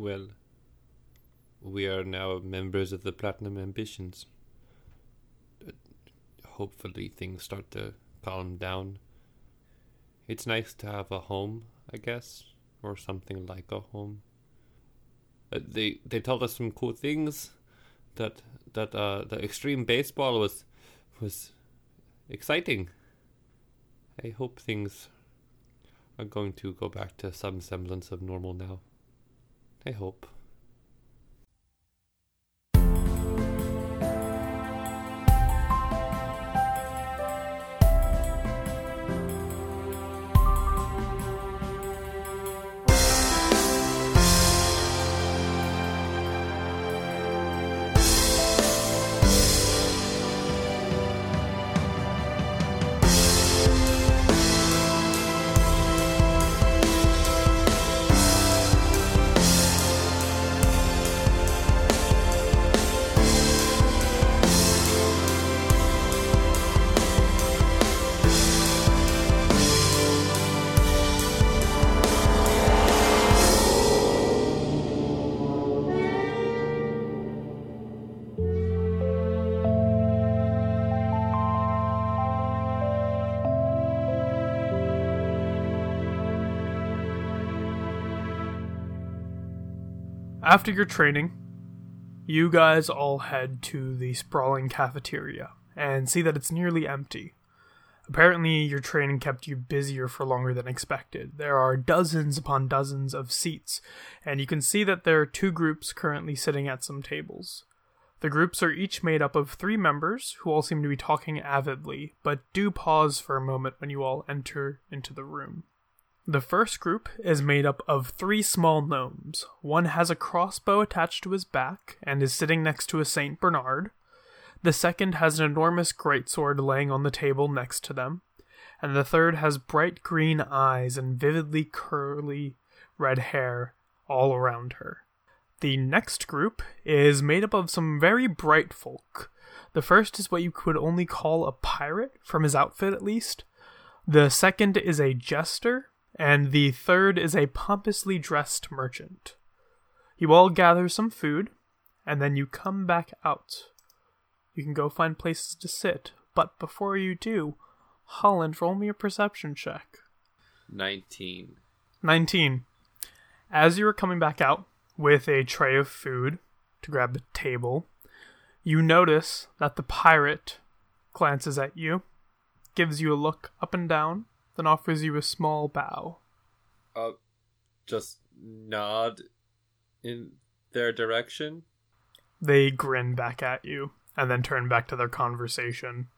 Well, we are now members of the Platinum Ambitions. Hopefully, things start to calm down. It's nice to have a home, I guess, or something like a home. Uh, they they told us some cool things. That that uh, the extreme baseball was was exciting. I hope things are going to go back to some semblance of normal now. I hope. After your training, you guys all head to the sprawling cafeteria and see that it's nearly empty. Apparently, your training kept you busier for longer than expected. There are dozens upon dozens of seats, and you can see that there are two groups currently sitting at some tables. The groups are each made up of three members who all seem to be talking avidly, but do pause for a moment when you all enter into the room. The first group is made up of three small gnomes. One has a crossbow attached to his back and is sitting next to a Saint Bernard. The second has an enormous greatsword laying on the table next to them. And the third has bright green eyes and vividly curly red hair all around her. The next group is made up of some very bright folk. The first is what you could only call a pirate, from his outfit at least. The second is a jester, and the third is a pompously dressed merchant. You all gather some food, and then you come back out. You can go find places to sit, but before you do, Holland, roll me a perception check. 19. 19. As you are coming back out with a tray of food to grab the table, you notice that the pirate glances at you, gives you a look up and down, then offers you a small bow. Uh, just nod in their direction. They grin back at you and then turn back to their conversation.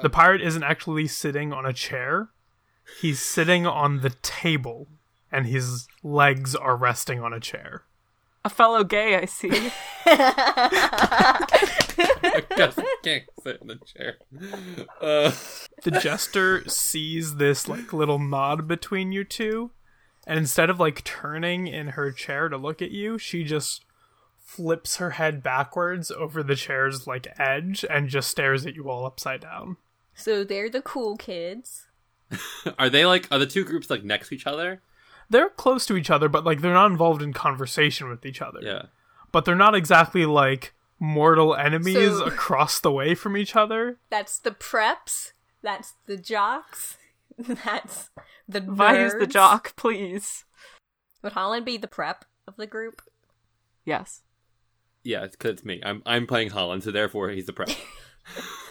The pirate isn't actually sitting on a chair. He's sitting on the table and his legs are resting on a chair. A fellow gay, I see. I guess I can't sit in the chair. Uh, The jester sees this like little nod between you two, and instead of like turning in her chair to look at you, she just flips her head backwards over the chair's like edge and just stares at you all upside down. So they're the cool kids. are they like, are the two groups like next to each other? They're close to each other, but like they're not involved in conversation with each other. Yeah. But they're not exactly like mortal enemies So- across the way from each other. That's the preps. That's the jocks. That's the nerds. Vi's the jock, please. Would Holland be the prep of the group? Yes. Yeah, it's because it's me. I'm I'm playing Holland, so therefore he's the prep.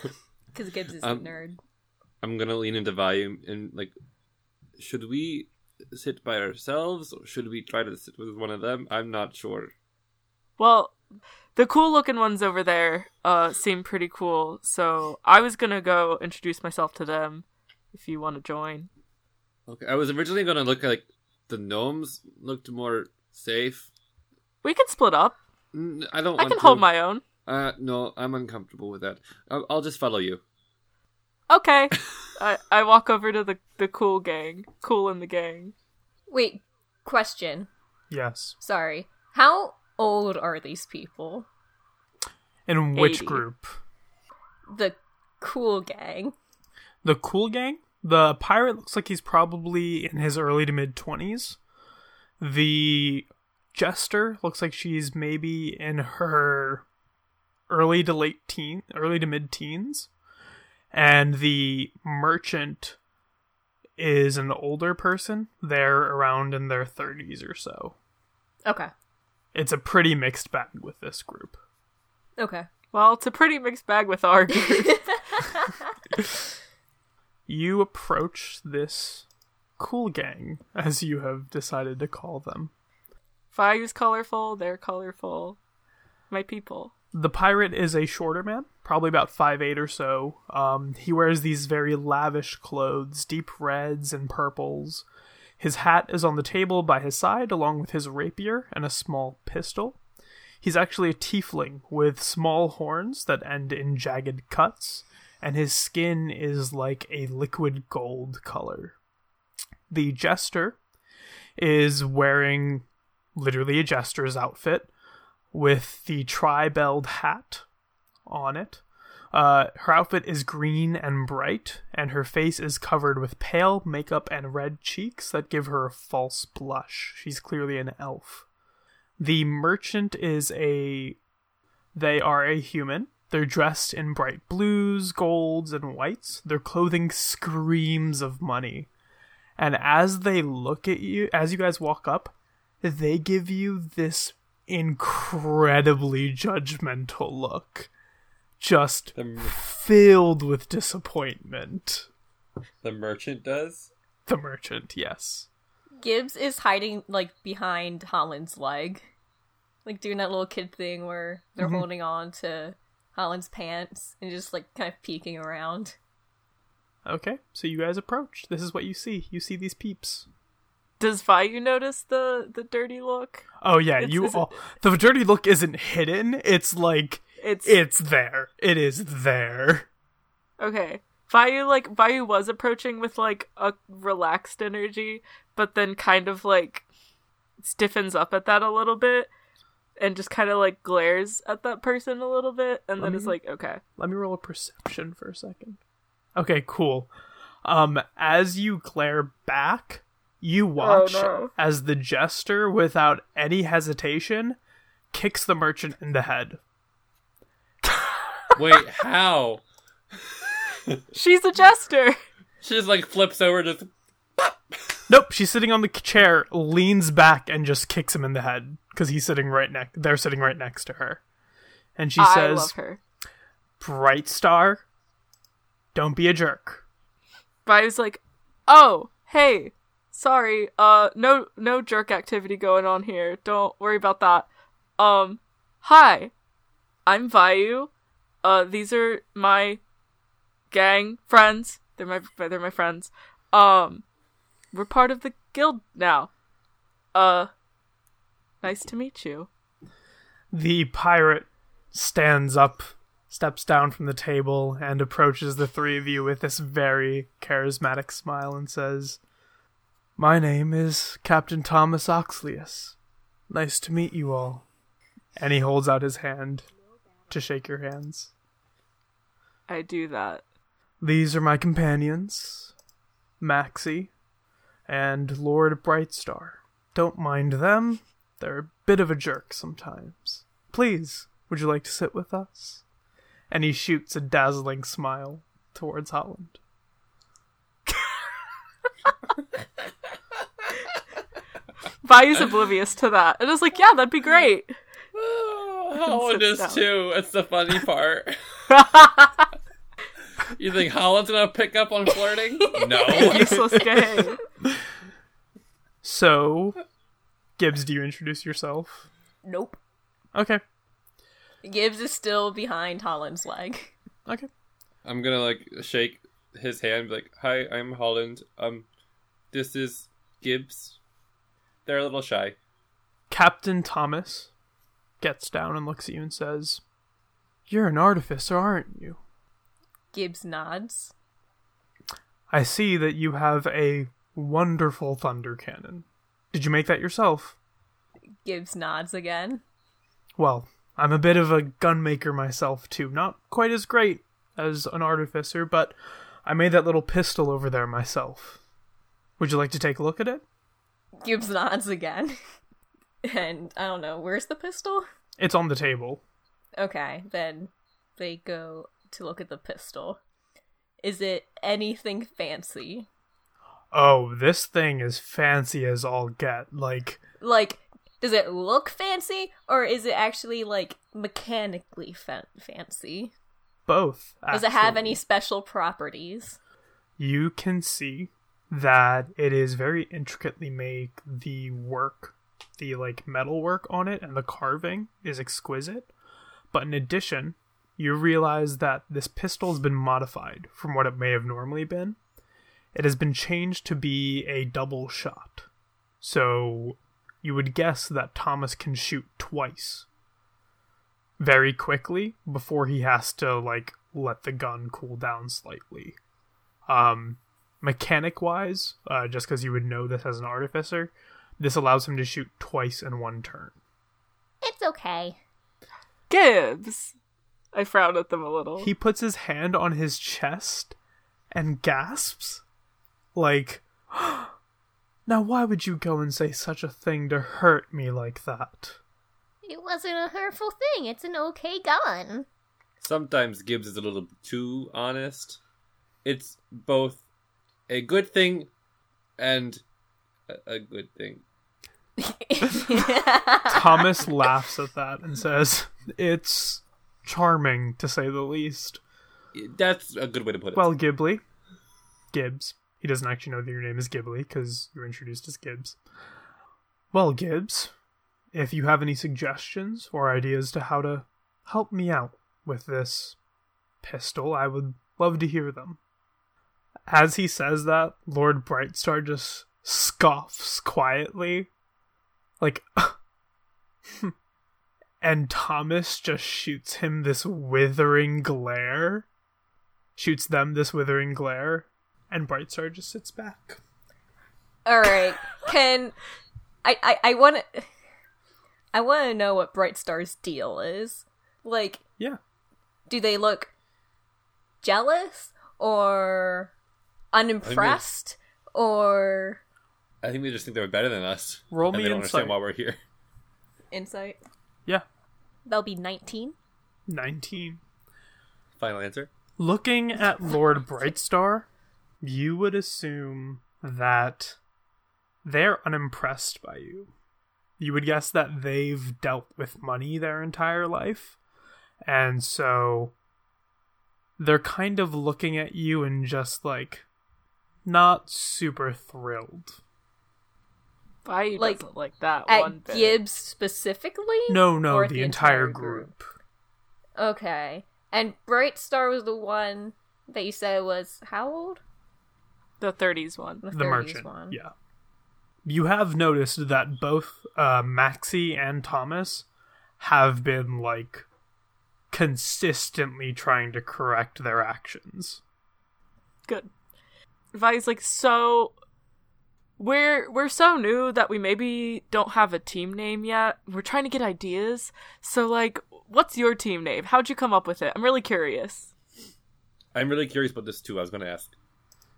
Because Gibbs is Um, the nerd. I'm gonna lean into volume and like, should we sit by ourselves or should we try to sit with one of them? I'm not sure. Well, the cool looking ones over there uh seem pretty cool, so I was gonna go introduce myself to them if you want to join. Okay, I was originally gonna look like the gnomes looked more safe. We can split up. I don't. I want can to. hold my own. Uh, no, I'm uncomfortable with that. I'll, I'll just follow you. Okay. I I walk over to the the cool gang, cool in the gang. Wait, question. Yes. Sorry. How old are these people? In which 80. group? The cool gang. The cool gang? The pirate looks like he's probably in his early to mid 20s. The jester looks like she's maybe in her early to late teen, early to mid teens, and the merchant is an older person. They're around in their thirties or so. Okay. It's a pretty mixed bag with this group. Okay. Well, it's a pretty mixed bag with our group. You approach this cool gang, as you have decided to call them. Vayu's colorful, they're colorful. My people. The pirate is a shorter man, probably about five eight or so. Um, he wears these very lavish clothes, deep reds and purples. His hat is on the table by his side, along with his rapier and a small pistol. He's actually a tiefling with small horns that end in jagged cuts, and his skin is like a liquid gold color. The jester is wearing literally a jester's outfit with the tri-belled hat on it. Uh, her outfit is green and bright, and her face is covered with pale makeup and red cheeks that give her a false blush. She's clearly an elf. The merchant is a. They are a human. They're dressed in bright blues, golds, and whites. Their clothing screams of money. And as they look at you, as you guys walk up, they give you this incredibly judgmental look. Just The, mer- filled with disappointment. the merchant does? The merchant, yes. Gibbs is hiding like behind Holland's leg, like doing that little kid thing where they're mm-hmm. holding on to Holland's pants and just like kind of peeking around. Okay, so you guys approach. This is what you see. You see these peeps. Does Vayu notice the the dirty look? Oh yeah, It's- you it- all. The dirty look isn't hidden. It's like It's it's there. It is there. okay. Vayu like Vayu was approaching with like a relaxed energy, but then kind of like stiffens up at that a little bit and just kind of like glares at that person a little bit and then is like, okay. Let me roll a perception for a second. Okay, cool. Um, as you glare back, you oh, watch no. as the jester, without any hesitation, kicks the merchant in the head. Wait, how? She's a jester. She just like flips over, just Nope, she's sitting on the chair, leans back, and just kicks him in the head because he's sitting right next. They're sitting right next to her, and she I says, love her. "Bright Star, don't be a jerk." But I was like, "Oh, hey. Sorry. Uh no no jerk activity going on here. Don't worry about that. Um hi. I'm Vayu. Uh these are my gang friends. They're my they're my friends. Um we're part of the guild now. Uh nice to meet you. The pirate stands up, steps down from the table, and approaches the three of you with this very charismatic smile and says, My name is Captain Thomas Oxlius. Nice to meet you all. And he holds out his hand to shake your hands. I do that. These are my companions, Maxie and Lord Brightstar. Don't mind them, they're a bit of a jerk sometimes. Please, would you like to sit with us? And he shoots a dazzling smile towards Holland. Vayu's oblivious to that. And I was like, yeah, that'd be great. Holland Sits is down. too. It's the funny part. you think Holland's gonna pick up on flirting? No. Useless gay. So, Gibbs, do you introduce yourself? Nope. Okay. Gibbs is still behind Holland's leg. Okay. I'm gonna like shake his hand, be like, "Hi, I'm Holland. Um, this is Gibbs. They're a little shy. Captain Thomas gets down and looks at you and says, You're an artificer, aren't you? Gibbs nods. I see that you have a wonderful thunder cannon. Did you make that yourself? Gibbs nods again. Well, I'm a bit of a gunmaker myself, too. Not quite as great as an artificer, but I made that little pistol over there myself. Would you like to take a look at it? Gibbs nods again. And I don't know, where's the pistol? It's on the table. Okay, then they go to look at the pistol. Is it anything fancy? Oh, this thing is fancy as all get. Like, Like, does it look fancy, or is it actually like mechanically fa- fancy? both. Does it have any special properties? You can see that it is very intricately made. The work, the like metal work on it and the carving is exquisite. But in addition, you realize that this pistol has been modified from what it may have normally been. It has been changed to be a double shot. So you would guess that Thomas can shoot twice very quickly before he has to like let the gun cool down slightly. Um mechanic wise, uh, just because you would know this as an artificer, this allows him to shoot twice in one turn. It's okay. Gibbs. I frown at them a little. He puts his hand on his chest and gasps, like, Now, why would you go and say such a thing to hurt me like that? It wasn't a hurtful thing. It's an okay gun. Sometimes Gibbs is a little too honest. It's both a good thing and a, a good thing. Thomas laughs at that and says, It's charming, to say the least. That's a good way to put it. Well, Ghibli. Gibbs. He doesn't actually know that your name is Ghibli because you're introduced as Gibbs. Well, Gibbs, if you have any suggestions or ideas to how to help me out with this pistol, I would love to hear them. As he says that, Lord Brightstar just scoffs quietly. Like, and Thomas just shoots him this withering glare. Shoots them this withering glare, and Brightstar just sits back. All right. Can I? I, I want to. I want to know what Brightstar's deal is. Like, Yeah. do they look jealous or unimpressed or I think they just think they're better than us. Roll and me they don't insight. understand why we're here. insight? Yeah. That'll be nineteen. 19. Final answer. Looking at Lord Brightstar, you would assume that they're unimpressed by you. You would guess that they've dealt with money their entire life. And so they're kind of looking at you and just like not super thrilled. I Like, doesn't like that At one bit. Gibbs specifically? No, no, Or at the, entire, group. Okay. And Bright Star was the one that you said was how old? the 30s one. The, the 30s merchant. one. Yeah. You have noticed that both uh, Maxie and Thomas have been like consistently trying to correct their actions. Good. Vi's like so we're we're so new that we maybe don't have a team name yet. We're trying to get ideas. So like what's your team name? How'd you come up with it? I'm really curious. I'm really curious about this too. I was going to ask.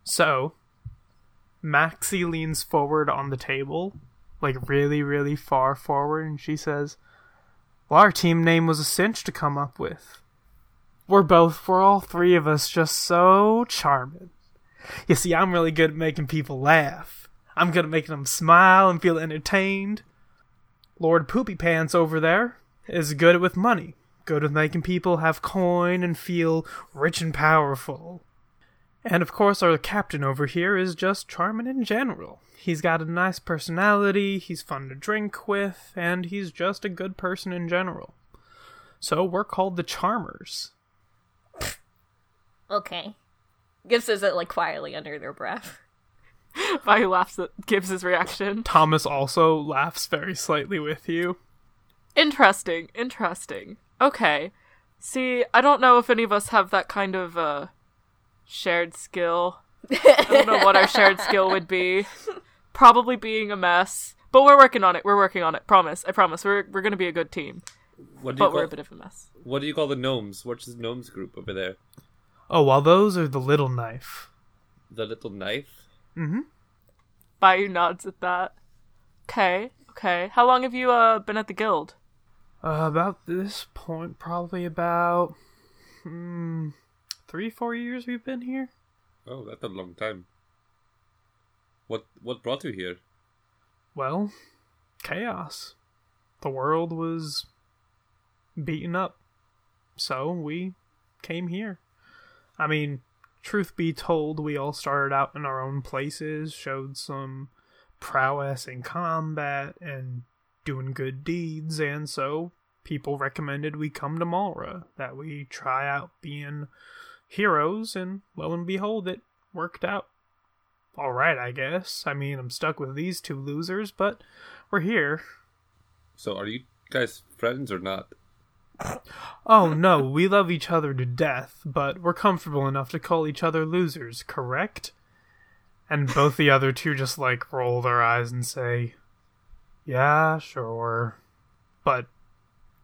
So, Maxie leans forward on the table, like really, really far forward, and she says, Well, our team name was a cinch to come up with. We're both, we're all three of us just so charming. You see, I'm really good at making people laugh. I'm good at making them smile and feel entertained. Lord Poopy Pants over there is good with money, good with making people have coin and feel rich and powerful. And of course, our captain over here is just charming in general. He's got a nice personality, he's fun to drink with, and he's just a good person in general. So we're called the Charmers. Okay. Gibbs says it like quietly under their breath. Vi laughs at Gibbs's reaction. Thomas also laughs very slightly with you. Interesting, interesting. Okay. See, I don't know if any of us have that kind of uh shared skill. I don't know what our shared skill would be. Probably being a mess. But we're working on it. We're working on it. Promise. I promise. We're we're gonna be a good team. What do you But we're a bit of a mess. What do you call the gnomes? What's the gnomes group over there? Oh, well, those are the little knife. The little knife. Mm hmm. Vayu nods at that. Okay, Okay. How long have you uh been at the guild? Uh, about this point, probably about hmm, three, four years we've been here. Oh, that's a long time. What what brought you here? Well, chaos. The world was beaten up. So we came here. I mean, truth be told, we all started out in our own places, showed some prowess in combat and doing good deeds, and so people recommended we come to Malra, that we try out being heroes, and lo and behold, it worked out. Alright, I guess. I mean, I'm stuck with these two losers, but we're here. So are you guys friends or not? Oh no, we love each other to death, but we're comfortable enough to call each other losers, correct? And both the other two just like roll their eyes and say, Yeah, sure. But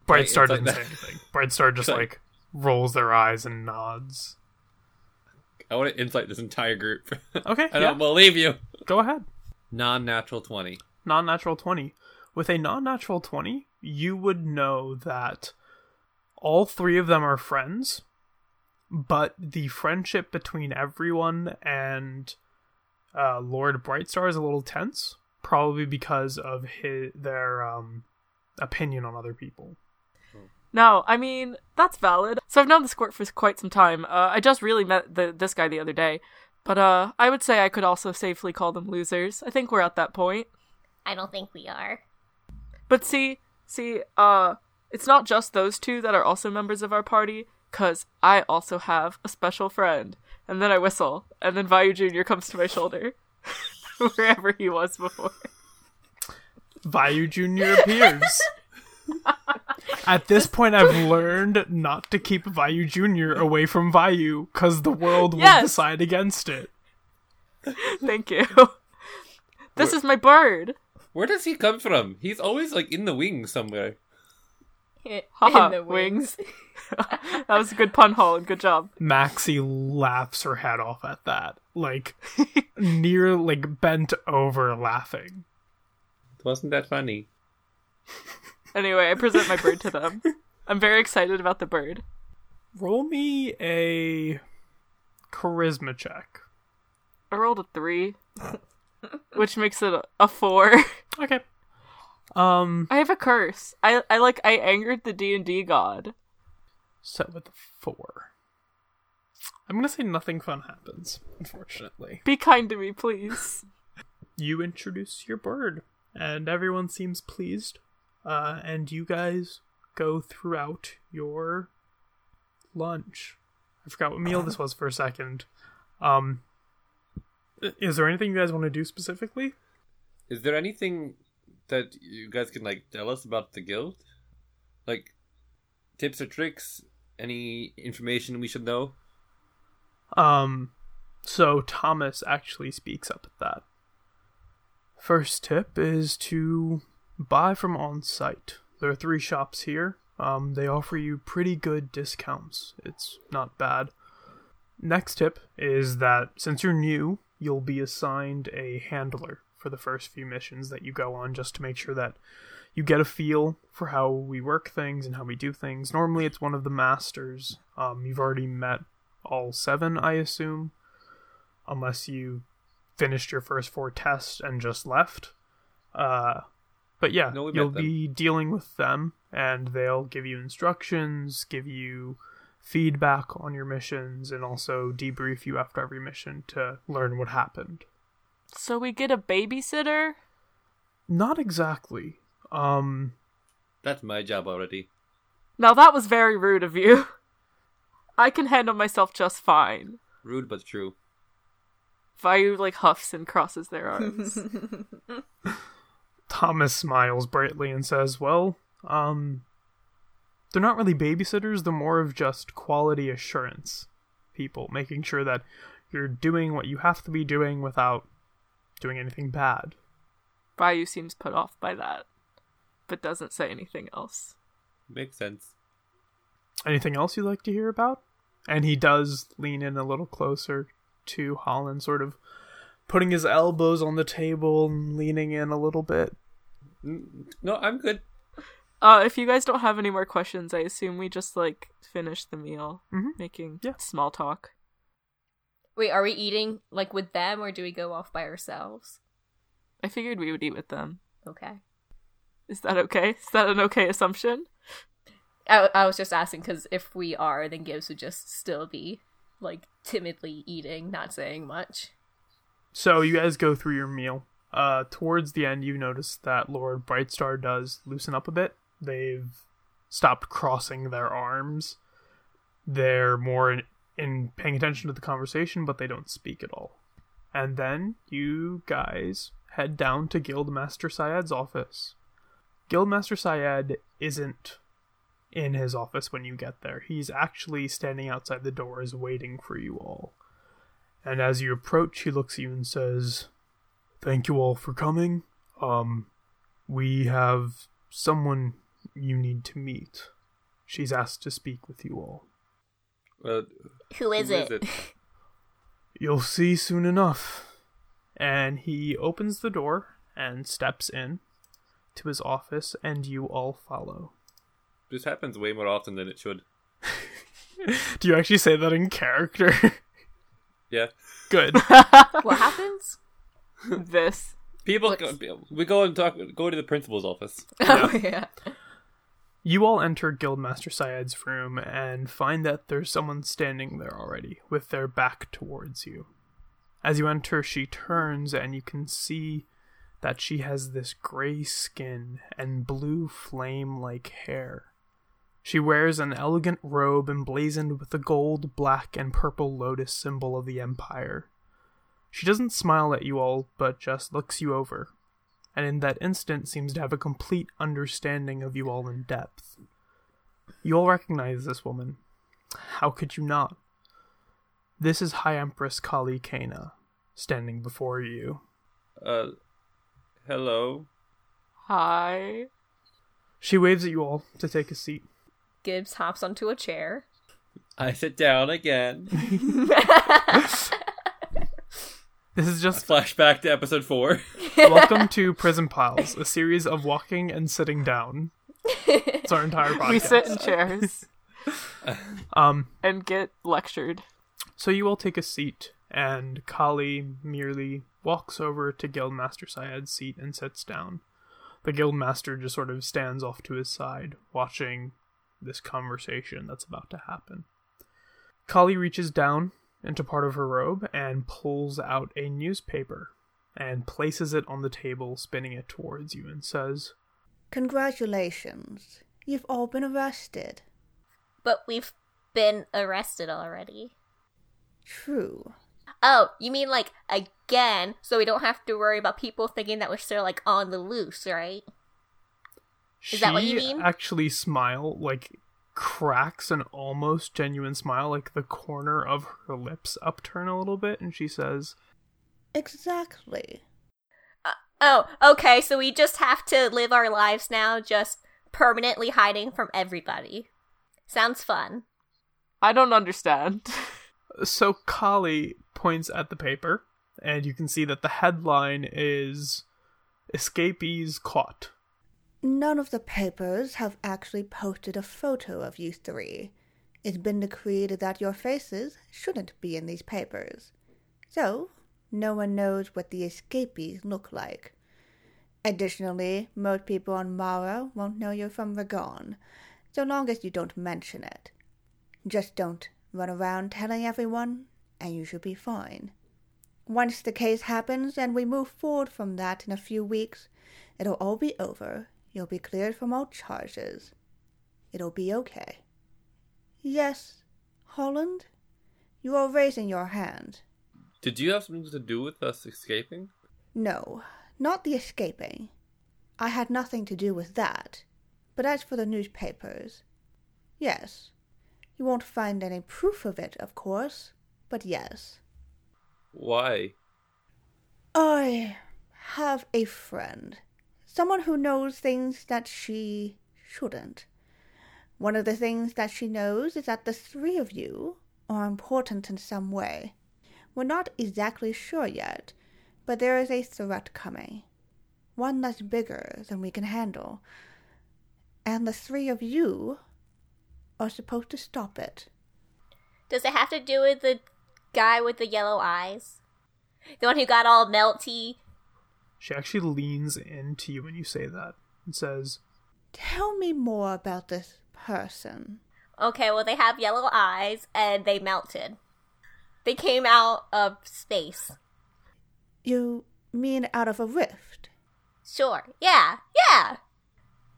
Brightstar like didn't say anything. Brightstar just like- rolls their eyes and nods. I want to insight this entire group. Okay, I yeah. don't believe you. Go ahead. Non-natural twenty. non natural 20. With a non natural 20, you would know that all three of them are friends, but the friendship between everyone and uh, Lord Brightstar is a little tense, probably because of his, their um, opinion on other people. No, I mean that's valid. So I've known the squirt for quite some time. Uh, I just really met the this guy the other day, but uh, I would say I could also safely call them losers. I think we're at that point. I don't think we are. But see, see, uh, it's not just those two that are also members of our party, cause I also have a special friend. And then I whistle, and then Vayu Jr. comes to my shoulder, wherever he was before. Vayu Jr. appears. At this point, I've learned not to keep Vayu Jr. away from Vayu, because the world will decide against it. Thank you. This is my bird. Where does he come from? He's always like in the wing somewhere. In the wings. That was a good pun, Holland. Good job. Maxie laughs her head off at that. Like, near, like, bent over laughing. It Wasn't that funny? Anyway, I present my bird to them. I'm very excited about the bird. Roll me a charisma check. I rolled a three, which makes it a, a four. Okay. Um, I have a curse. I I like I angered the D and D god. set with a four. I'm gonna say nothing fun happens, unfortunately. Be kind to me, please. You introduce your bird, and everyone seems pleased. Uh, and you guys go throughout your lunch. I forgot what meal this was for a second. Um, is there anything you guys want to do specifically? Is there anything that you guys can like tell us about the guild? Like tips or tricks? Any information we should know? Um, so Thomas actually speaks up at that. First tip is to buy from on site. There are three shops here. Um, they offer you pretty good discounts. It's not bad. Next tip is that since you're new, you'll be assigned a handler for the first few missions that you go on just to make sure that you get a feel for how we work things and how we do things. Normally, it's one of the masters. Um, you've already met all seven, I assume, unless you finished your first four tests and just left. Uh, but yeah, No, you'll be dealing with them, and they'll give you instructions, give you feedback on your missions, and also debrief you after every mission to learn what happened. So we get a babysitter. Not exactly. Um, That's my job already. Now that was very rude of you. I can handle myself just fine. Rude but true. Vayu like huffs and crosses their arms. Thomas smiles brightly and says, Well, um, they're not really babysitters, they're more of just quality assurance people, making sure that you're doing what you have to be doing without doing anything bad. Vayu seems put off by that, but doesn't say anything else. Makes sense. Anything else you'd like to hear about? And he does lean in a little closer to Holland, sort of putting his elbows on the table and leaning in a little bit. No, I'm good. Uh, if you guys don't have any more questions, I assume we just like finish the meal, Mhm. making Yeah. small talk. Wait, are we eating like with them or do we go off by ourselves? I figured we would eat with them. Okay. Is that okay? Is that an okay assumption? I, I was just asking because if we are, then Gibbs would just still be like timidly eating, not saying much. So you guys go through your meal. Uh, towards the end, you notice that Lord Brightstar does loosen up a bit. They've stopped crossing their arms. They're more in, in paying attention to the conversation, but they don't speak at all. And then you guys head down to Guildmaster Syed's office. Guildmaster Syed isn't in his office when you get there. He's actually standing outside the doors waiting for you all. And as you approach, he looks at you and says, Thank you all for coming. Um, we have someone you need to meet. She's asked to speak with you all. Well, Who is who it? You'll see soon enough. And he opens the door and steps in to his office, and you all follow. This happens way more often than it should. Do you actually say that in character? Yeah. Good. What happens? this. People, What's- go, we go and talk. Go to the principal's office. Oh yeah. You all enter Guildmaster Syed's room and find that there's someone standing there already, with their back towards you. As you enter, she turns and you can see that she has this gray skin and blue flame like hair. She wears an elegant robe emblazoned with the gold, black, and purple lotus symbol of the Empire. She doesn't smile at you all, but just looks you over and in that instant seems to have a complete understanding of you all in depth. You all recognize this woman. How could you not? This is High Empress Kali Kana, standing before you. Uh, hello. Hi. She waves at you all to take a seat. Gibbs hops onto a chair. I sit down again. This is just Flashback to episode four. welcome to Prison Piles, a series of walking and sitting down. It's our entire podcast. We sit in chairs Um, and get lectured. So you all take a seat, and Kali merely walks over to Guildmaster Syed's seat and sits down. The Guildmaster just sort of stands off to his side, watching this conversation that's about to happen. Kali reaches down into part of her robe and pulls out a newspaper and places it on the table, spinning it towards you, and says, Congratulations. You've all been arrested. But we've been arrested already. True. Oh, you mean like again, so we don't have to worry about people thinking that we're still like on the loose, right? Is that what you mean? actually smile like cracks an almost genuine smile like the corner of her lips upturn a little bit and she says Exactly. Uh, oh, okay, so we just have to live our lives now just permanently hiding from everybody. Sounds fun. I don't understand. so Kali points at the paper and you can see that the headline is escapees caught None of the papers have actually posted a photo of you three. It's been decreed that your faces shouldn't be in these papers. So, no one knows what the escapees look like. Additionally, most people on Mara won't know you're from Ragon, so long as you don't mention it. Just don't run around telling everyone, and you should be fine. Once the case happens and we move forward from that in a few weeks, it'll all be over. You'll be cleared from all charges. It'll be okay. Yes, Holland? You are raising your hand. Did you have something to do with us escaping? No, not the escaping. I had nothing to do with that. But as for the newspapers, yes. You won't find any proof of it, of course, but yes. Why? I have a friend. Someone who knows things that she shouldn't. One of the things that she knows is that the three of you are important in some way. We're not exactly sure yet, but there is a threat coming. one that's bigger than we can handle. And the three of you are supposed to stop it. Does it have to do with the guy with the yellow eyes? The one who got all melty? She actually leans into you when you say that and says, Tell me more about this person. Okay, well, they have yellow eyes and they melted. They came out of space. You mean out of a rift? Sure. Yeah. Yeah.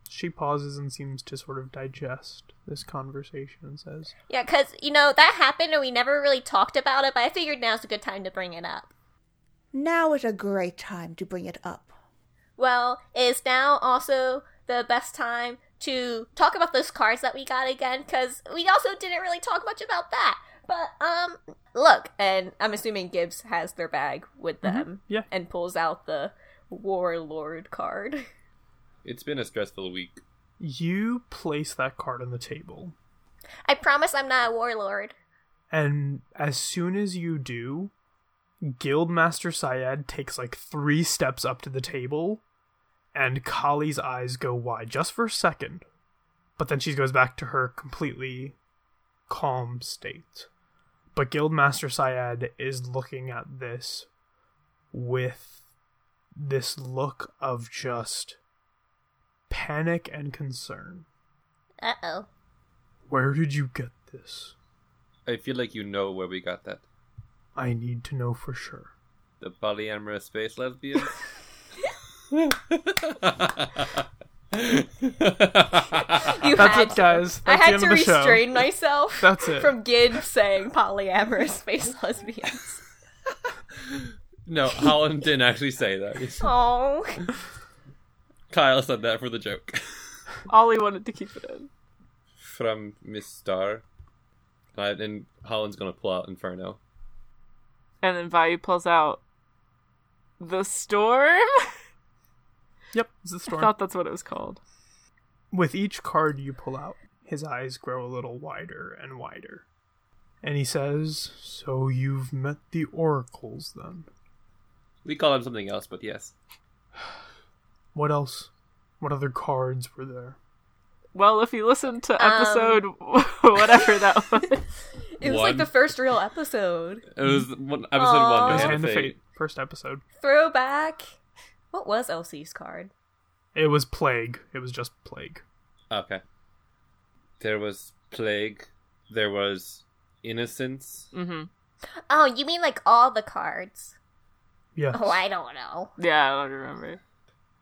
She pauses and seems to sort of digest this conversation and says, Yeah, because, you know, that happened and we never really talked about it, but I figured now's a good time to bring it up. Now is a great time to bring it up. Well, is now also the best time to talk about those cards that we got again? Because we also didn't really talk much about that. But, um, look, and I'm assuming Gibbs has their bag with them. yeah. And pulls out the Warlord card. It's been a stressful week. You place that card on the table, I promise I'm not a warlord. and as soon as you do, Guildmaster Syed takes like three steps up to the table, and Kali's eyes go wide just for a second. But then she goes back to her completely calm state. But Guildmaster Syed is looking at this with this look of just panic and concern. Uh oh. Where did you get this? I feel like you know where we got that. I need to know for sure. The polyamorous space lesbians. You That's had it, guys. I That's the had to of the show. restrain myself That's it. from Gibbs saying polyamorous space lesbians. no, Holland didn't actually say that. Oh. Kyle said that for the joke. Ollie wanted to keep it in. From Miss Star. And Holland's gonna pull out Inferno. And then Vayu pulls out the storm. Yep, it's the I thought that's what it was called. With each card you pull out, his eyes grow a little wider and wider. And he says, So you've met the oracles then? We call them something else, but yes. What else? What other cards were there? Well, if you listen to Um, episode whatever that was, It was One. like the first real episode. It was one, episode Aw. one. It was Hand Hand of of Fate. Fate, first episode. Throwback. What was Elsie's card? It was Plague. It was just Plague. Okay. There was plague. There was innocence. hmm Oh, you mean like all the cards? Yes. Oh, I don't know. yeah, I don't remember.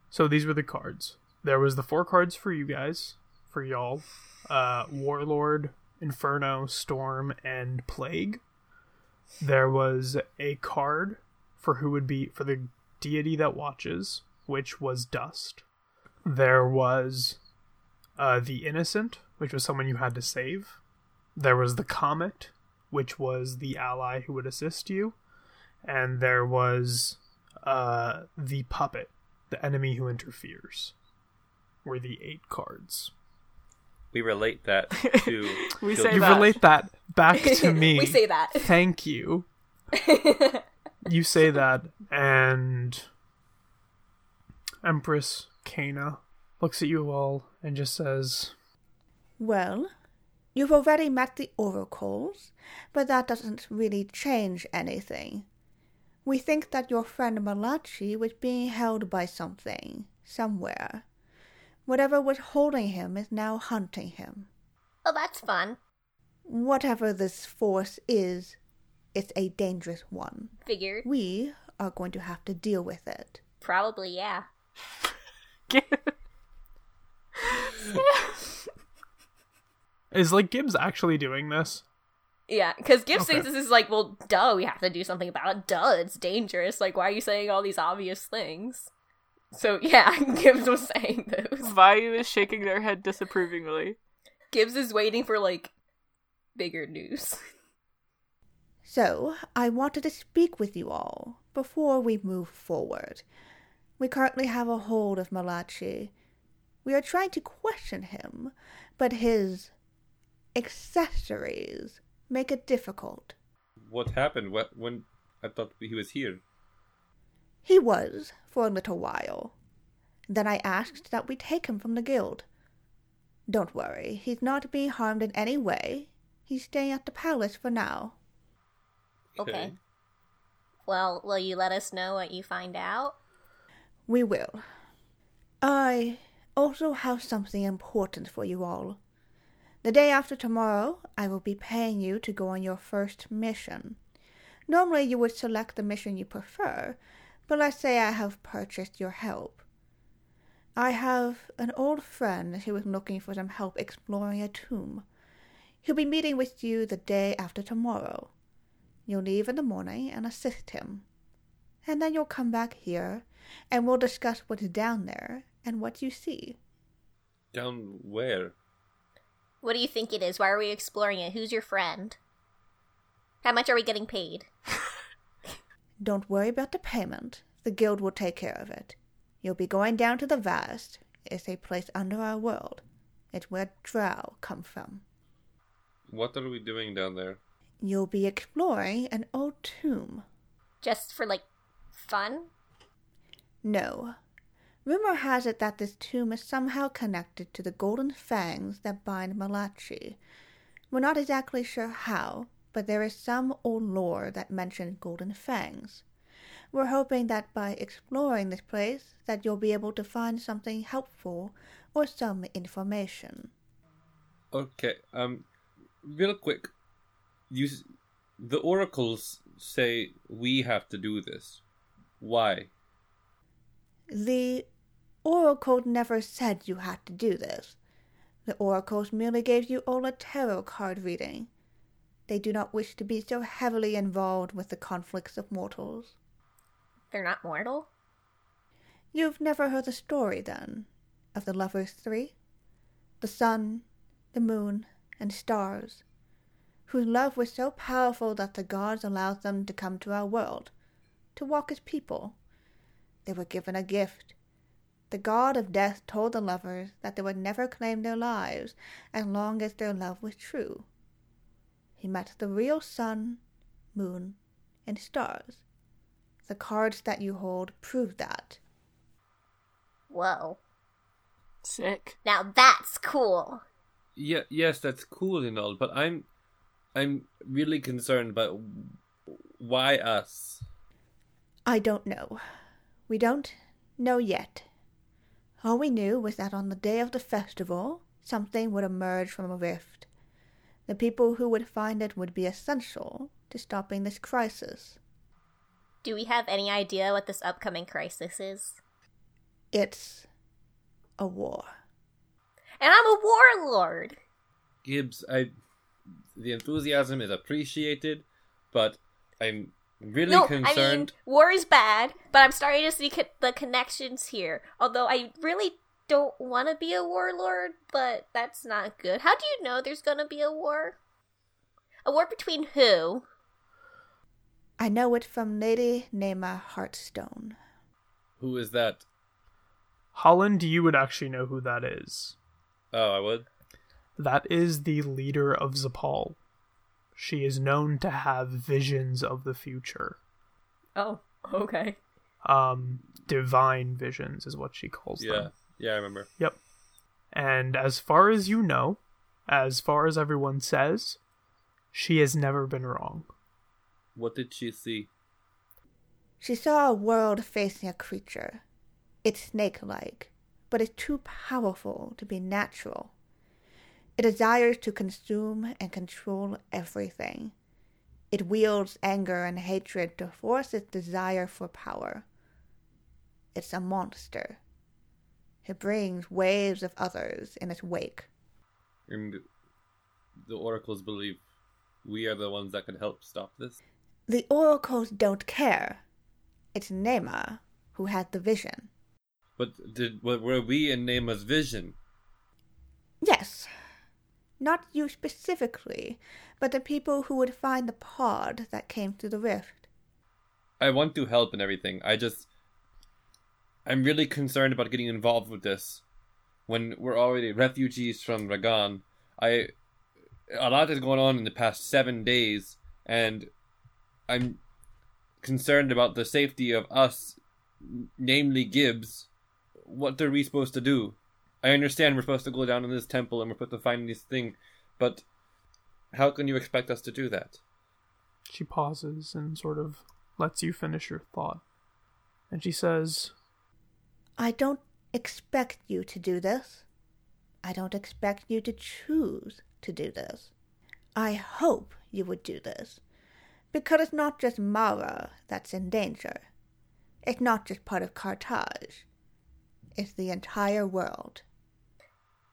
So these were the cards. There was the four cards for you guys, for y'all. Uh, Warlord, Inferno, Storm, and Plague. There was a card for who would be for the deity that watches, which was Dust. There was uh, the Innocent, which was someone you had to save. There was the Comet, which was the ally who would assist you. And there was uh, the Puppet, the enemy who interferes. Were the eight cards. We relate that to. We say You that. relate that back to me. we say that. Thank you. you say that, and Empress Kana looks at you all and just says, Well, you've already met the oracles, but that doesn't really change anything. We think that your friend Malachi was being held by something, somewhere. Whatever was holding him is now hunting him. Oh, that's fun. Whatever this force is, it's a dangerous one. Figured. We are going to have to deal with it. Probably, yeah. "Is like Gibbs actually doing this?" Yeah, because Gibbs Okay. thinks this is like, well, duh, we have to do something about it. Duh, it's dangerous. Like, why are you saying all these obvious things? So, yeah, Gibbs was saying those. Vayu is shaking their head disapprovingly. Gibbs is waiting for, like, bigger news. So, I wanted to speak with you all before we move forward. We currently have a hold of Malachi. We are trying to question him, but his accessories make it difficult. What happened? What when? I thought he was here. He was for a little while. Then I asked that we take him from the guild. Don't worry, he's not being harmed in any way. He's staying at the palace for now. Okay. Well, will you let us know what you find out? We will. I also have something important for you all. The day after tomorrow, I will be paying you to go on your first mission. Normally, you would select the mission you prefer, but let's say I have purchased your help. I have an old friend who is looking for some help exploring a tomb. He'll be meeting with you the day after tomorrow. You'll leave in the morning and assist him. And then you'll come back here, and we'll discuss what's down there and what you see. Down where? What do you think it is? Why are we exploring it? Who's your friend? How much are we getting paid? Don't worry about the payment. The guild will take care of it. You'll be going down to the Vast. It's a place under our world. It's where drow come from. What are we doing down there? You'll be exploring an old tomb. Just for like fun? No. Rumor has it that this tomb is somehow connected to the golden fangs that bind Malachi. We're not exactly sure how, but there is some old lore that mentions golden fangs. We're hoping that by exploring this place that you'll be able to find something helpful or some information. Okay, um, real quick, you, s- the oracles say we have to do this. Why? The Oracle never said you had to do this. The Oracles merely gave you all a tarot card reading. They do not wish to be so heavily involved with the conflicts of mortals. They're not mortal? You've never heard the story, then, of the Lovers Three? The sun, the moon, and stars, whose love was so powerful that the gods allowed them to come to our world, to walk as people. They were given a gift. The god of death told the lovers that they would never claim their lives as long as their love was true. He met the real sun, moon, and stars. The cards that you hold prove that. Whoa. Sick. Now that's cool. Yeah, yes, that's cool and all, but I'm, I'm really concerned about why us. I don't know. We don't know yet. All we knew was that on the day of the festival, something would emerge from a rift. The people who would find it would be essential to stopping this crisis. Do we have any idea what this upcoming crisis is? It's a war. And I'm a warlord. Gibbs, I, the enthusiasm is appreciated, but I'm really no, concerned. I mean, war is bad, but I'm starting to see co- the connections here. Although I really don't want to be a warlord, but that's not good. How do you know there's gonna be a war? A war between who? I know it from Lady Nema Heartstone. Who is that? Holland, you would actually know who that is. Oh, I would. That is the leader of Zapal. She is known to have visions of the future. Oh, okay. Um, divine visions is what she calls Yeah, them. Yeah, I remember. Yep. And as far as you know, as far as everyone says, she has never been wrong. What did she see? She saw a world facing a creature. It's snake like, but it's too powerful to be natural. It desires to consume and control everything. It wields anger and hatred to force its desire for power. It's a monster. It brings waves of others in its wake. And the oracles believe we are the ones that can help stop this. The oracles don't care. It's Nema who had the vision. But did what were we in Nema's vision? Yes. Not you specifically, but the people who would find the pod that came through the rift. I want to help and everything. I just I'm really concerned about getting involved with this when we're already refugees from Ragan. I a lot has gone on in the past 7 days and I'm concerned about the safety of us namely Gibbs what are we supposed to do? I understand we're supposed to go down in this temple and we're supposed to find this thing, but how can you expect us to do that? She pauses and sort of lets you finish your thought. And she says, I don't expect you to do this. I don't expect you to choose to do this. I hope you would do this. Because it's not just Mara that's in danger. It's not just part of Carthage. It's the entire world.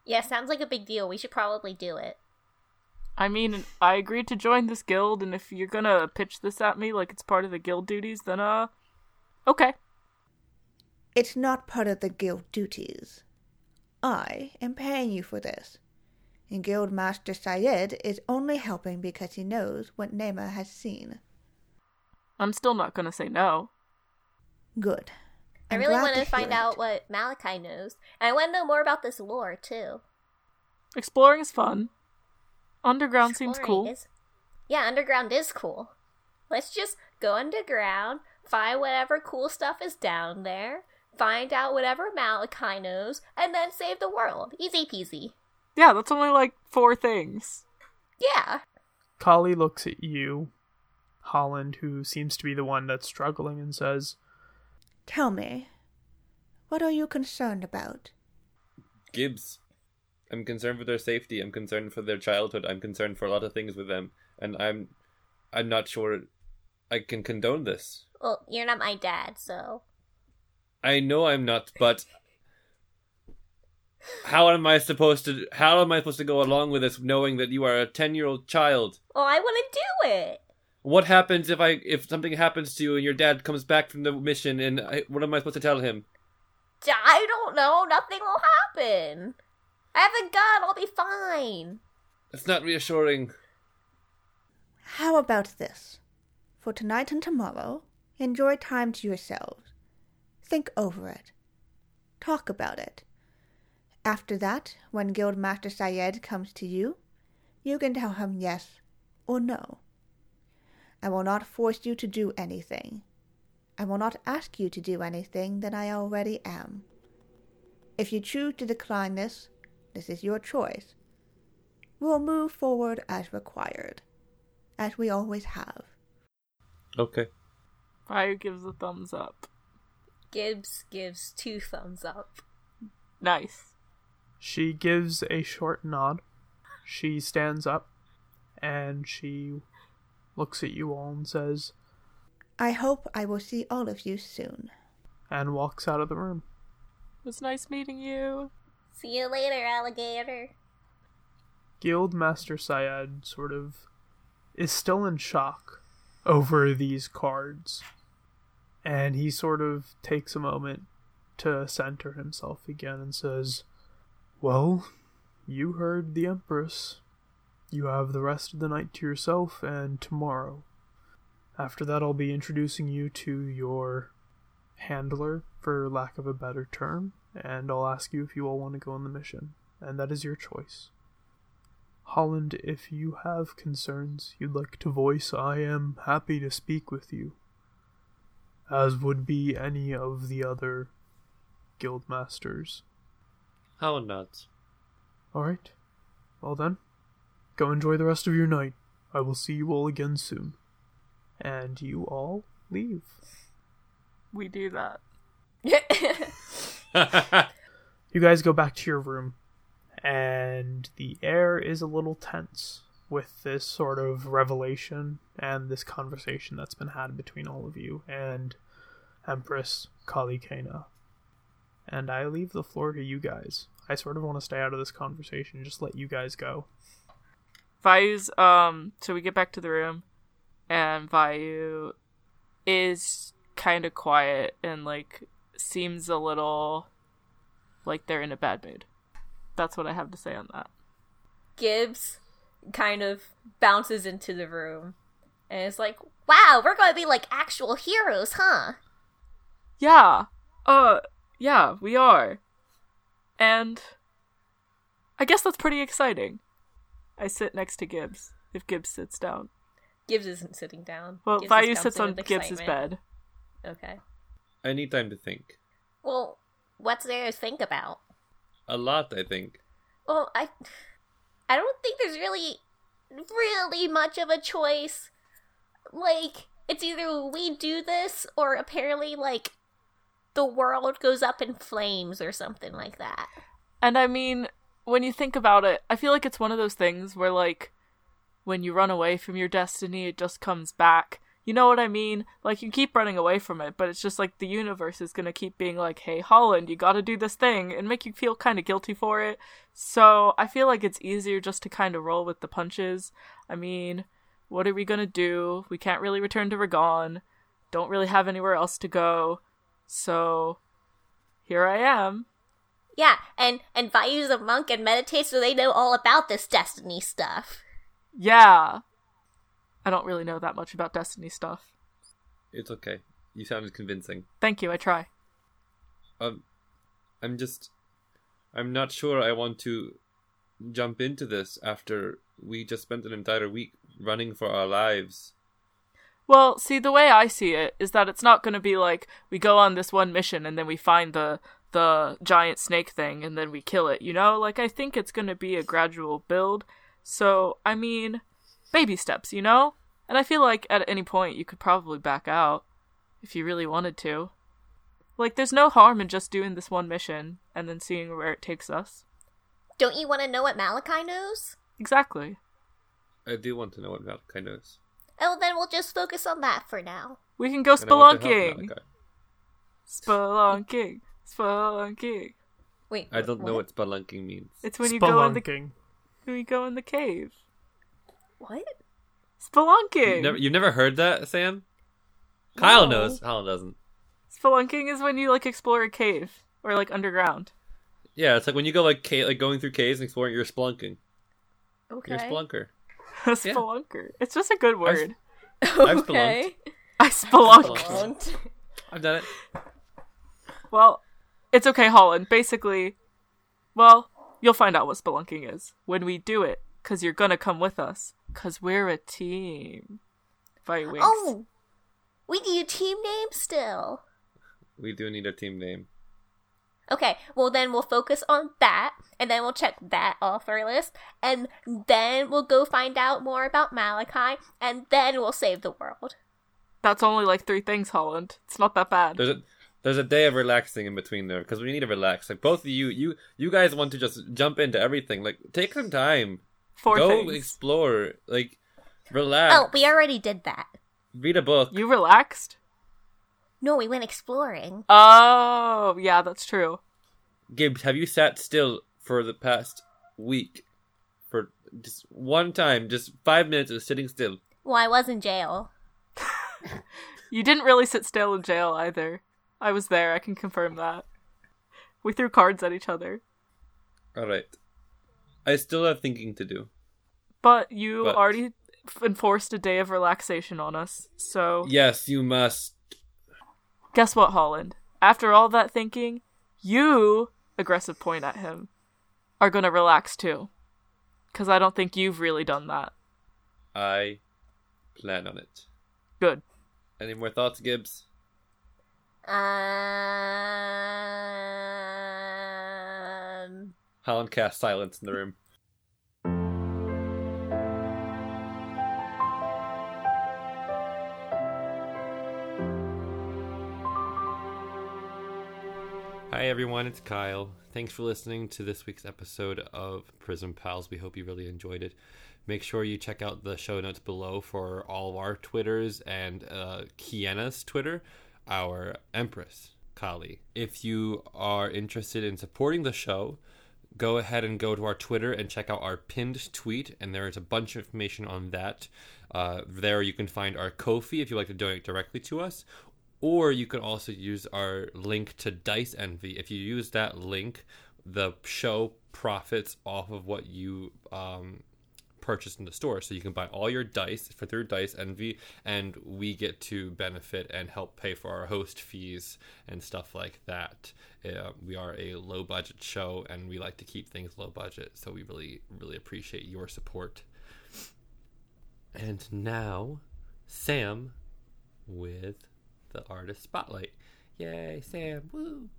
Yeah, sounds like a big deal. We should probably do it. I mean, I agreed to join this guild, and if you're gonna pitch this at me like it's part of the guild duties, then uh, okay. It's not part of the guild duties. I am paying you for this. And Guild Master Syed is only helping because he knows what Nema has seen. I'm still not gonna say no. Good. I I'm really want to hear find it. out what Malachi knows. And I want to know more about this lore, too. Exploring is fun. Underground seems cool. is- Yeah, underground is cool. Let's just go underground, find whatever cool stuff is down there, find out whatever Malachi knows, and then save the world. Easy peasy. Yeah, that's only like four things. Yeah. Kali looks at you, Holland, who seems to be the one that's struggling, and says, Tell me, what are you concerned about? Gibbs. I'm concerned for their safety. I'm concerned for their childhood. I'm concerned for a lot of things with them, and I'm, I'm not sure I can condone this. Well, you're not my dad, so. I know I'm not, but how am I supposed to? How am I supposed to go along with this, knowing that you are a ten-year-old child? Oh, I want to do it. What happens if I if something happens to you and your dad comes back from the mission and I, what am I supposed to tell him? I don't know. Nothing will happen. I have a gun. I'll be fine. It's not reassuring. How about this? For tonight and tomorrow, enjoy time to yourselves. Think over it. Talk about it. After that, when Guild Master Syed comes to you, you can tell him yes or no. I will not force you to do anything. I will not ask you to do anything that I already am. If you choose to decline this, this is your choice. We'll move forward as required, as we always have. Okay. Fire gives a thumbs up. Gibbs gives two thumbs up. Nice. She gives a short nod. She stands up and she looks at you all and says, I hope I will see all of you soon. and walks out of the room. It was nice meeting you. See you later, alligator. Guild Master Syed sort of is still in shock over these cards. And he sort of takes a moment to center himself again and says, Well, you heard the Empress. You have the rest of the night to yourself and tomorrow. After that, I'll be introducing you to your handler, for lack of a better term, and I'll ask you if you all want to go on the mission. And that is your choice. Holland, if you have concerns you'd like to voice, I am happy to speak with you. As would be any of the other guild masters. How not? Alright. Well then, go enjoy the rest of your night. I will see you all again soon. And you all leave. We do that. You guys go back to your room, and the air is a little tense with this sort of revelation and this conversation that's been had between all of you and Empress Kali Kena. And I leave the floor to you guys. I sort of want to stay out of this conversation, just let you guys go. Vayu's um so we get back to the room and Vayu is kind of quiet and like seems a little like they're in a bad mood. That's what I have to say on that. Gibbs kind of bounces into the room and is like, Wow, we're going to be like actual heroes, huh? Yeah. Uh yeah, we are. And I guess that's pretty exciting. I sit next to Gibbs if Gibbs sits down. Gibbs isn't sitting down. Well, Gibbs Vayu sits on Gibbs's bed. Okay. I need time to think. Well, what's there to think about? A lot, I think. Well, I, I don't think there's really, really much of a choice. Like, it's either we do this or apparently, like, the world goes up in flames or something like that. And I mean, when you think about it, I feel like it's one of those things where, like, when you run away from your destiny, it just comes back. You know what I mean? Like, you keep running away from it, but it's just like the universe is gonna keep being like, hey, Holland, you gotta do this thing, and make you feel kind of guilty for it. So, I feel like it's easier just to kind of roll with the punches. I mean, what are we gonna do? We can't really return to Ragon. Don't really have anywhere else to go. So, here I am. Yeah, and and Vayu's a monk and meditates, so they know all about this destiny stuff. Yeah. I don't really know that much about Destiny stuff. It's okay. You sounded convincing. Thank you, I try. Um, I'm just, I'm not sure I want to jump into this after we just spent an entire week running for our lives. Well, see, the way I see it is that it's not going to be like we go on this one mission and then we find the the giant snake thing and then we kill it, you know? Like I think it's going to be a gradual build. So, I mean, baby steps, you know? And I feel like at any point you could probably back out if you really wanted to. Like there's no harm in just doing this one mission and then seeing where it takes us. Don't you want to know what Malachi knows? Exactly. I do want to know what Malachi knows. Oh, then we'll just focus on that for now. We can go And I want spelunking. Spelunking. Spelunking. Wait, I don't know what spelunking means. It's when you go in the Spelunking. when you go in the cave. What? Spelunking. You've never, you've never heard that, Sam? Kyle knows. Kyle doesn't. Spelunking is when you like explore a cave or like underground. Yeah, it's like when you go like ca- like going through caves and exploring. You're spelunking. Okay. You're a spelunker. A spelunker. It's just a good word. I've okay. I spelunk. Spelunk. I've done it. Well, it's okay, Holland. Basically, well, you'll find out what spelunking is when we do it, cause you're gonna come with us, cause we're a team. By winks. Oh, we need a team name still. We do need a team name. Okay, well then we'll focus on that, and then we'll check that off our list, and then we'll go find out more about Malachi, and then we'll save the world. That's only like three things, Holland. It's not that bad. There's a there's a day of relaxing in between there because we need to relax. Like both of you, you you guys want to just jump into everything. Like take some time, Four go things. explore. Like relax. Oh, we already did that. read a book. You relaxed? No, we went exploring. Oh, yeah, that's true. Gibbs, have you sat still for the past week? For just one time, just five minutes of sitting still. Well, I was in jail. You didn't really sit still in jail either. I was there, I can confirm that. We threw cards at each other. All right. I still have thinking to do. But you But- already enforced a day of relaxation on us, so. Yes, you must. Guess what, Holland? After all that thinking, you, aggressive point at him, are gonna relax too. Because I don't think you've really done that. I plan on it. Good. Any more thoughts, Gibbs? Um. Holland cast silence in the room. Hi everyone, it's Kyle. Thanks for listening to this week's episode of Prism Pals. We hope you really enjoyed it. Make sure you check out the show notes below for all of our Twitters and uh, Kiena's Twitter, our Empress, Kali. If you are interested in supporting the show, go ahead and go to our Twitter and check out our pinned tweet, and there is a bunch of information on that. Uh, there you can find our Ko-fi if you'd like to donate directly to us, or you can also use our link to Dice Envy. If you use that link, the show profits off of what you um, purchased in the store. So you can buy all your dice for through Dice Envy, and we get to benefit and help pay for our host fees and stuff like that. Uh, we are a low budget show, and we like to keep things low budget. So we really, really appreciate your support. And now, Sam with the artist spotlight. Yay, Sam! Woo!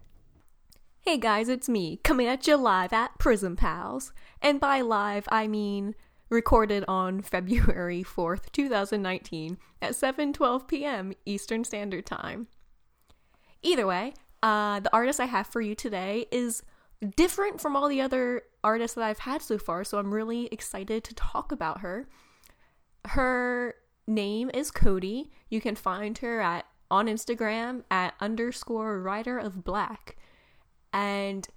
Hey guys, it's me, coming at you live at Prism Pals. And by live, I mean recorded on February 4th, 2019 at 7:12 p.m. Eastern Standard Time. Either way, uh, the artist I have for you today is different from all the other artists that I've had so far, so I'm really excited to talk about her. Her name is Cody. You can find her at on Instagram at underscore writer of black. And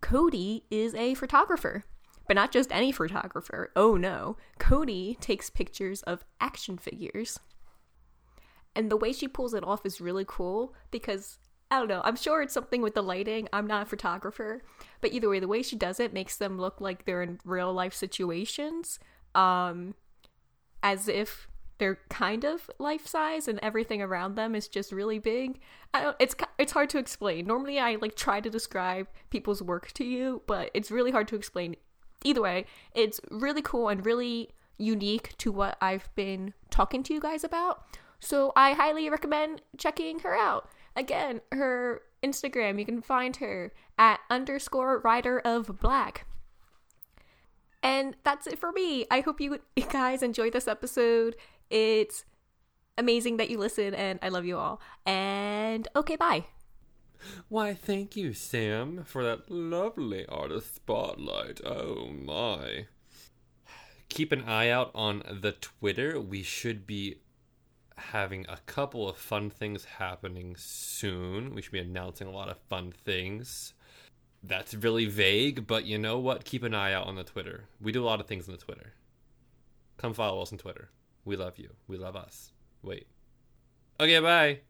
Cody is a photographer, but not just any photographer. Oh no. Cody takes pictures of action figures. And the way she pulls it off is really cool because I don't know, I'm sure it's something with the lighting. I'm not a photographer, but either way, the way she does it makes them look like they're in real life situations. Um, as if they're kind of life size and everything around them is just really big. It's it's hard to explain. Normally I like try to describe people's work to you, but it's really hard to explain. Either way, it's really cool and really unique to what I've been talking to you guys about. So I highly recommend checking her out. Again, her Instagram, you can find her at underscore writer of black. And that's it for me. I hope you guys enjoyed this episode. It's amazing that you listen, and I love you all. And okay, bye. Why, thank you, Sam, for that lovely artist spotlight. Oh my. Keep an eye out on the Twitter. We should be having a couple of fun things happening soon. We should be announcing a lot of fun things. That's really vague, but you know what? Keep an eye out on the Twitter. We do a lot of things on the Twitter. Come follow us on Twitter. We love you. We love us. Wait. Okay, bye.